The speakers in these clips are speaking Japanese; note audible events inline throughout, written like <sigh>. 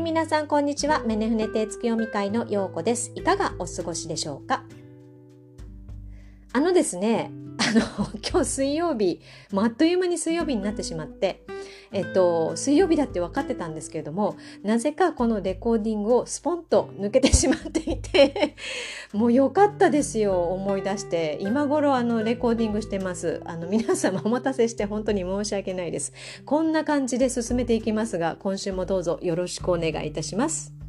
はい皆さんこんにちは。メネフネテ月読み会のようこです。いかがお過ごしでしょうか？あのですねあの今日水曜日もうあっという間に水曜日になってしまってえっと、水曜日だって分かってたんですけれども、なぜかこのレコーディングをスポンと抜けてしまっていて、<laughs> もう良かったですよ、思い出して。今頃あの、レコーディングしてます。あの、皆様お待たせして本当に申し訳ないです。こんな感じで進めていきますが、今週もどうぞよろしくお願いいたします。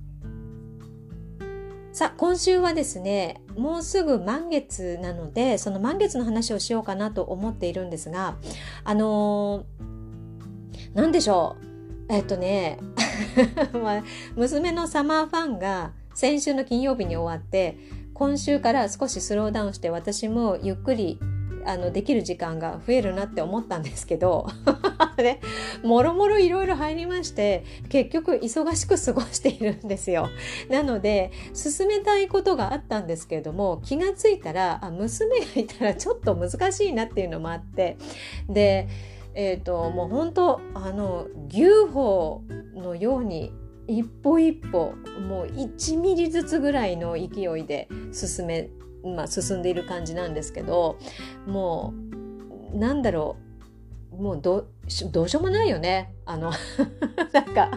さあ今週はですねもうすぐ満月なのでその満月の話をしようかなと思っているんですがあのー、何でしょう？えっとね <laughs> 娘のサマーファンが先週の金曜日に終わって今週から少しスローダウンして私もゆっくりあのできる時間が増えるなって思ったんですけど <laughs> ね、もろもろいろいろ入りまして結局忙しく過ごしているんですよ。なので進めたいことがあったんですけれども気が付いたらあ娘がいたらちょっと難しいなっていうのもあってでえっ、ー、ともう本当あの牛歩のように一歩一歩もう1ミリずつぐらいの勢いで進めまあ、進んでいる感じなんですけどもうなんだろうもうど <laughs> どうしようもないよね。あの <laughs> なんか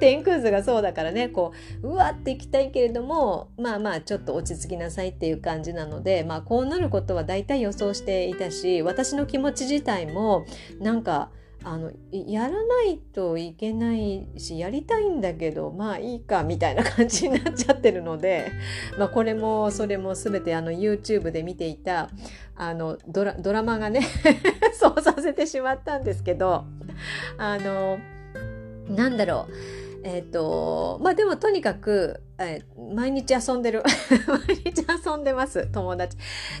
天空図がそうだからねこううわっていきたいけれどもまあまあちょっと落ち着きなさいっていう感じなのでまあこうなることは大体予想していたし私の気持ち自体もなんかあのやらないといけないしやりたいんだけどまあいいかみたいな感じになっちゃってるので、<laughs> まあ、これもそれも全てあの YouTube で見ていたあのドラドラマがね <laughs> そうさせてしまったんですけどあのなんだろう。えっ、ー、とまあでもとにかく、えー、毎日遊んでる。<laughs> 毎日遊んでます。友達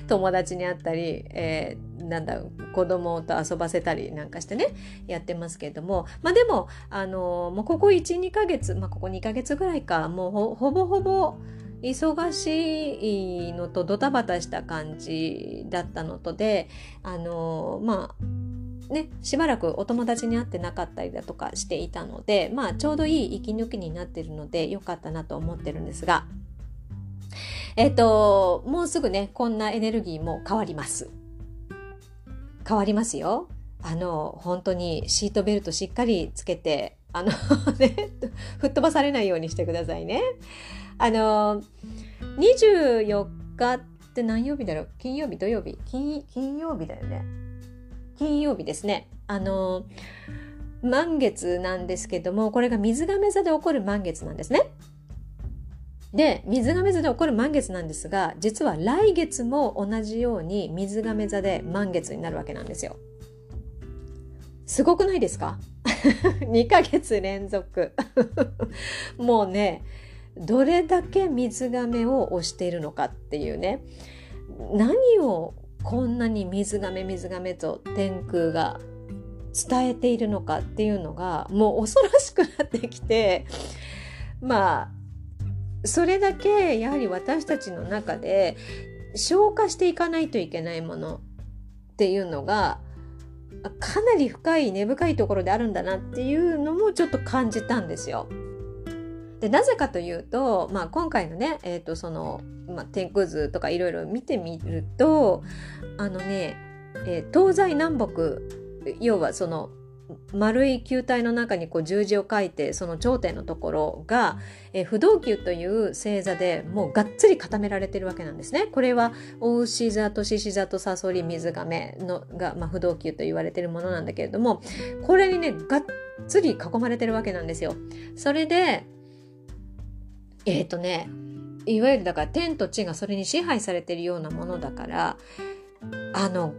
友達に会ったり、えー、なんだ子供と遊ばせたりなんかしてねやってますけれども。まあでもあのもうここ12ヶ月まあここ2ヶ月ぐらいか。もうほほぼほぼ忙しいのとドタバタした感じだったのとであのまあね、しばらくお友達に会ってなかったりだとかしていたので、まあ、ちょうどいい息抜きになってるのでよかったなと思ってるんですが、えっ、と、もうすぐね、こんなエネルギーも変わります。変わりますよ。あの、本当にシートベルトしっかりつけて、あの <laughs> ね、吹っ飛ばされないようにしてくださいね。あの、24日って何曜日だろう？金曜日土曜日？金金曜日だよね。金曜日ですね。あの満月なんですけどもこれが水亀座で起こる満月なんですね。で水亀座で起こる満月なんですが実は来月も同じように水亀座で満月になるわけなんですよ。すごくないですか <laughs> ?2 ヶ月連続 <laughs> もうねどれだけ水亀を押しているのかっていうね何をこんなに水がめ水がめと天空が伝えているのかっていうのがもう恐ろしくなってきてまあそれだけやはり私たちの中で消化していかないといけないものっていうのがかなり深い根深いところであるんだなっていうのもちょっと感じたんですよ。でなぜかというと、まあ、今回のね、えーとそのまあ、天空図とかいろいろ見てみるとあのね、えー、東西南北要はその丸い球体の中にこう十字を書いてその頂点のところが、えー、不動球という星座でもうがっつり固められてるわけなんですね。これは大牛座と獅子座とサソリ水亀のが、まあ、不動球と言われてるものなんだけれどもこれにねがっつり囲まれてるわけなんですよ。それでえっ、ー、とねいわゆるだから天と地がそれに支配されてるようなものだからあの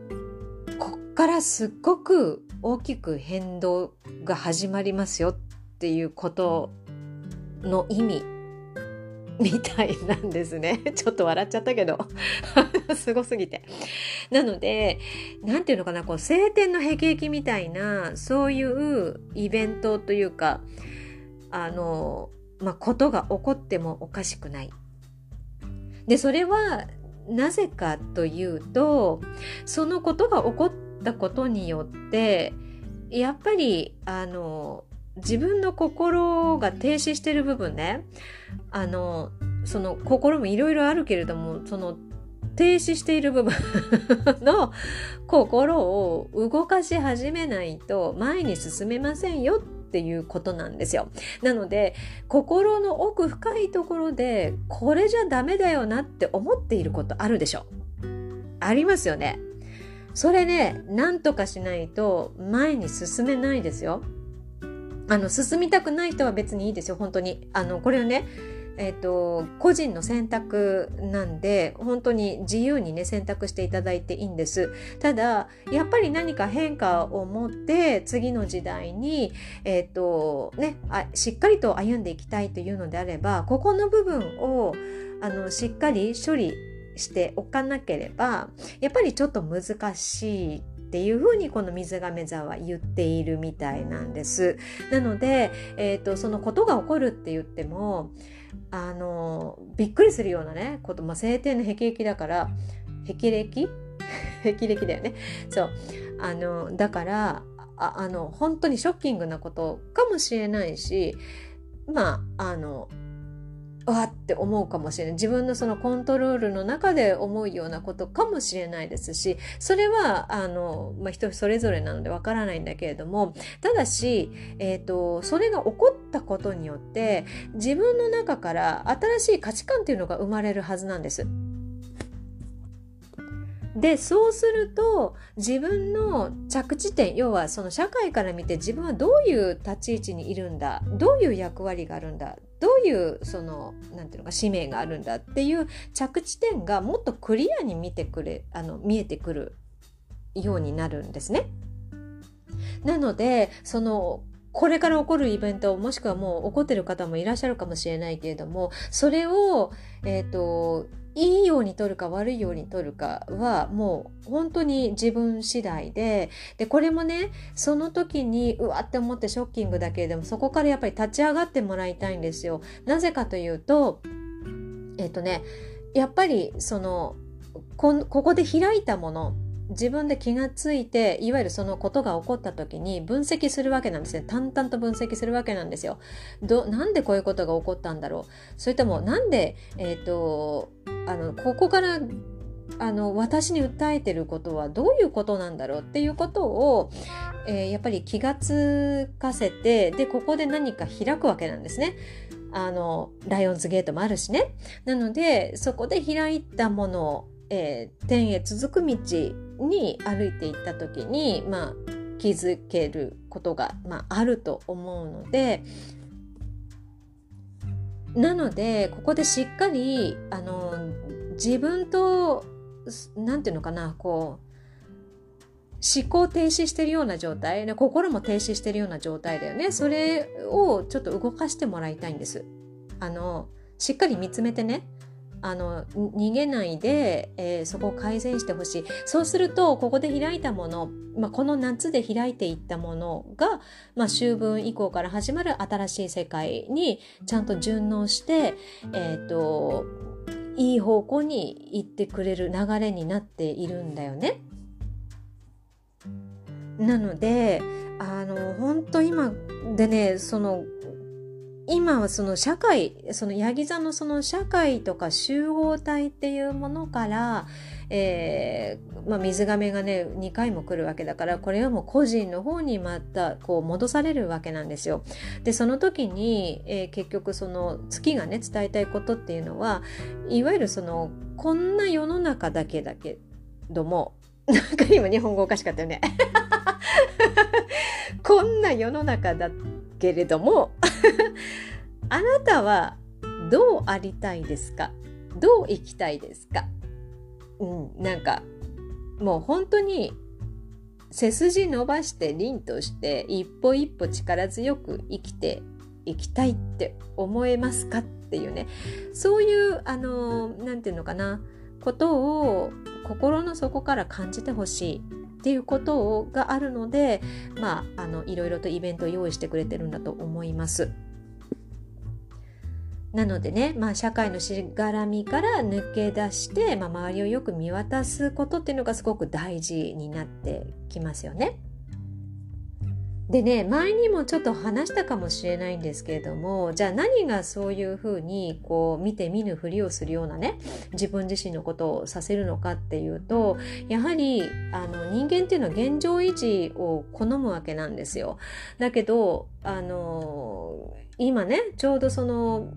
こっからすっごく大きく変動が始まりますよっていうことの意味 <laughs> みたいなんですね。<laughs> ちょっと笑っちゃったけど。<laughs> すごすぎて。なので、なんていうのかな、こう、晴天の霹靂みたいな、そういうイベントというか、あの、まあ、ことが起こってもおかしくない。で、それはなぜかというと、そのことが起こったことによって、やっぱり、あの、自分の心が停止してる部分ねあのその心もいろいろあるけれどもその停止している部分の心を動かし始めないと前に進めませんよっていうことなんですよ。なので心の奥深いところでこれじゃダメだよなって思っていることあるでしょありますよね。それね、何とかしないと前に進めないですよ。あの、進みたくない人は別にいいですよ、本当に。あの、これをね、えーと、個人の選択なんで本当に自由にね選択していただいていいんですただやっぱり何か変化を持って次の時代に、えーとね、あしっかりと歩んでいきたいというのであればここの部分をあのしっかり処理しておかなければやっぱりちょっと難しいっていうふにこの水亀座は言っているみたいなんです。なので、えーとそのことが起こるって言ってもあのびっくりするようなねこと、まあ、晴天の霹靂だから霹靂？<laughs> 霹靂だよね。そう。あのだからああの本当にショッキングなことかもしれないしまああのわって思うかもしれない自分のそのコントロールの中で思うようなことかもしれないですしそれはあの、まあ、人それぞれなのでわからないんだけれどもただし、えーと、それが起こったことによって自分の中から新しい価値観っていうのが生まれるはずなんです。でそうすると自分の着地点要はその社会から見て自分はどういう立ち位置にいるんだどういう役割があるんだどういうそのなんていうのか使命があるんだっていう着地点がもっとクリアに見てくれあの見えてくるようになるんですね。なのでそのこれから起こるイベントもしくはもう起こってる方もいらっしゃるかもしれないけれどもそれを、えーといいように取るか悪いように取るかはもう本当に自分次第ででこれもねその時にうわって思ってショッキングだけれどもそこからやっぱり立ち上がってもらいたいんですよ。なぜかというとえっ、とねやっぱりそのここで開いたもの自分で気がついていわゆるそのことが起こった時に分析するわけなんですね淡々と分析するわけなんですよどなんでこういうことが起こったんだろうそれともなんでえっ、ー、とあのここからあの私に訴えてることはどういうことなんだろう？っていうことを、えー、やっぱり気がつかせてでここで何か開くわけなんですね。あのライオンズゲートもあるしね。なのでそこで開いたものを、えー、天へ続く道に歩いていった時に、まあ、気づけることが、まあ、あると思うのでなのでここでしっかりあの自分と何て言うのかなこう思考停止してるような状態心も停止してるような状態だよね。それをちょっと動かしてもらいたいんです。あのしっかり見つめてね。あの逃げないで、えー、そこを改善してほしいそうするとここで開いたもの、まあ、この夏で開いていったものが、まあ、秋分以降から始まる新しい世界にちゃんと順応して、えーと、いい方向に行ってくれる流れになっているんだよね。なのであの本当今でねその今はその社会そのヤギ座のその社会とか集合体っていうものから、えーまあ、水亀がね2回も来るわけだからこれはもう個人の方にまたこう戻されるわけなんですよ。でその時に、えー、結局その月がね伝えたいことっていうのはいわゆるそのこんな世の中だけだけども <laughs> なんか今日本語おかしかったよね。<laughs> こんな世の中だけれども <laughs> あなたはどうありたいですか？どう生きたいですか？うん、なんかもう本当に背筋伸ばして凛として一歩一歩力強く生きていきたいって思えますかっていうね。そういうあの何て言うのかな？ことを心の底から感じてほしいっていうことをがあるのでまああのいろいろとイベントを用意してくれてるんだと思います。なのでね、まあ、社会のしがらみから抜け出して、まあ、周りをよく見渡すことっていうのがすごく大事になってきますよね。でね前にもちょっと話したかもしれないんですけれどもじゃあ何がそういうふうにこう見て見ぬふりをするようなね自分自身のことをさせるのかっていうとやはりあの人間っていうのは現状維持を好むわけなんですよ。だけどあの今ねちょうどその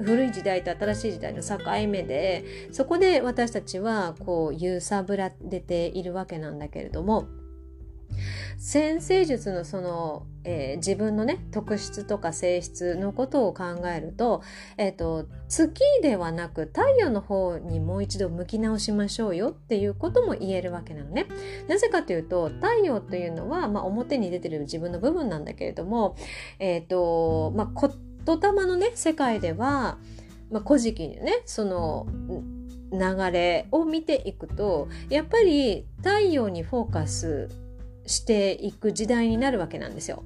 古い時代と新しい時代の境目でそこで私たちはこう揺さぶられているわけなんだけれども先生術のその、えー、自分のね特質とか性質のことを考えると,、えーと、月ではなく太陽の方にもう一度向き直しましょうよっていうことも言えるわけなのね。なぜかというと太陽というのは、まあ、表に出てる自分の部分なんだけれども、えーとまあ、言霊のね世界では、まあ、古事記にねその流れを見ていくとやっぱり太陽にフォーカスしていく時代になるわけなんですよ。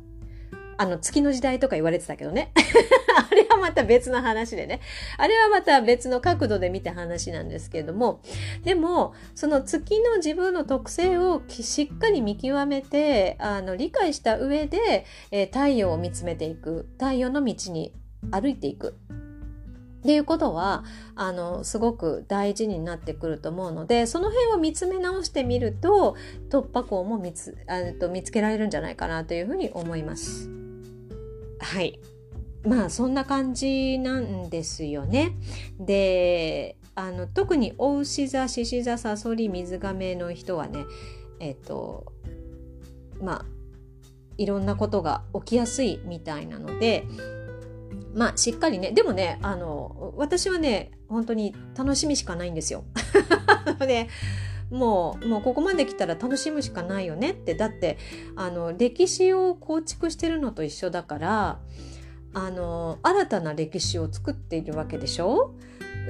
あの月の時代とか言われてたけどね。<laughs> あれはまた別の話でね。あれはまた別の角度で見た話なんですけれども。でもその月の自分の特性をしっかり見極めてあの理解した上で、えー、太陽を見つめていく。太陽の道に歩いていく。っていうことはあのすごく大事になってくると思うのでその辺を見つめ直してみると突破口も見つあと見つけられるんじゃないかなというふうに思います。はいまあそんな感じなんですよね。であの特にお牛座獅子座さそり水亀の人はねえっ、とまあいろんなことが起きやすいみたいなのでまあしっかりねでもねあの私はね本当に楽しみしかないんですよ。<laughs> でもうもうここまで来たら楽しむしかないよねってだってあの歴史を構築してるのと一緒だからあの新たな歴史を作っているわけでしょ？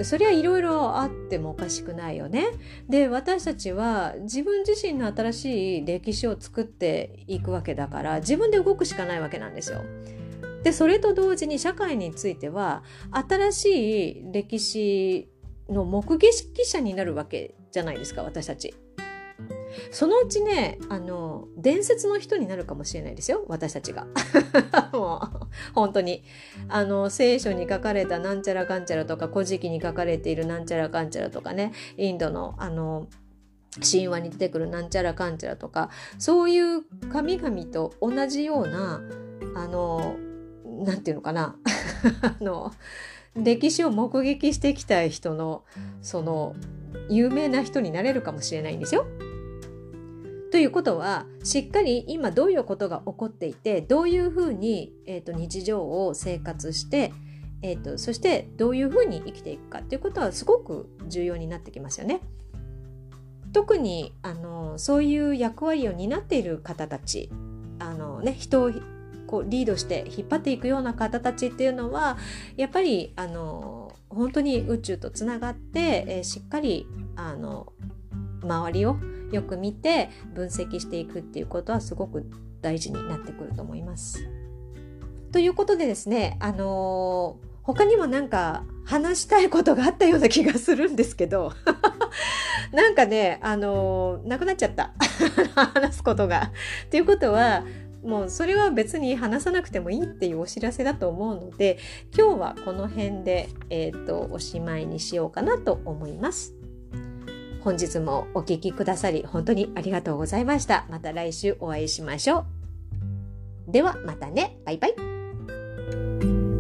そりゃいろいろあってもおかしくないよね。で私たちは自分自身の新しい歴史を作っていくわけだから自分で動くしかないわけなんですよ。でそれと同時に社会については新しい歴史の目撃者になるわけじゃないですか私たち。そのうちねあの伝説の人になるかもしれないですよ私たちが。<laughs> もう本当にあの聖書に書かれたなんちゃらかんちゃらとか古事記に書かれているなんちゃらかんちゃらとかねインドのあの神話に出てくるなんちゃらかんちゃらとかそういう神々と同じようなあの何て言うのかな <laughs> あの歴史を目撃してきた人のその有名な人になれるかもしれないんですよ。ということはしっかり今どういうことが起こっていてどういうふうに、えーと、日常を生活して、えーと、そしてどういうふうに生きていくかっていうことはすごく重要になってきますよね。特にあのそういう役割を担っている方たちあの、ね、人をこうリードして引っ張っていくような方たちっていうのはやっぱりあの本当に宇宙とつながって、えー、しっかりあの周りをよく見て分析していくっていうことはすごく大事になってくると思います。ということでですねあのー他にもなんか話したいことがあったような気がするんですけど <laughs> なんかねあのー、なくなっちゃった <laughs> 話すことが。ということはもうそれは別に話さなくてもいいっていうお知らせだと思うので今日はこの辺で、えーと、おしまいにしようかなと思います。本日もお聴きくださり本当にありがとうございました。また来週お会いしましょう。ではまたね。バイバイ。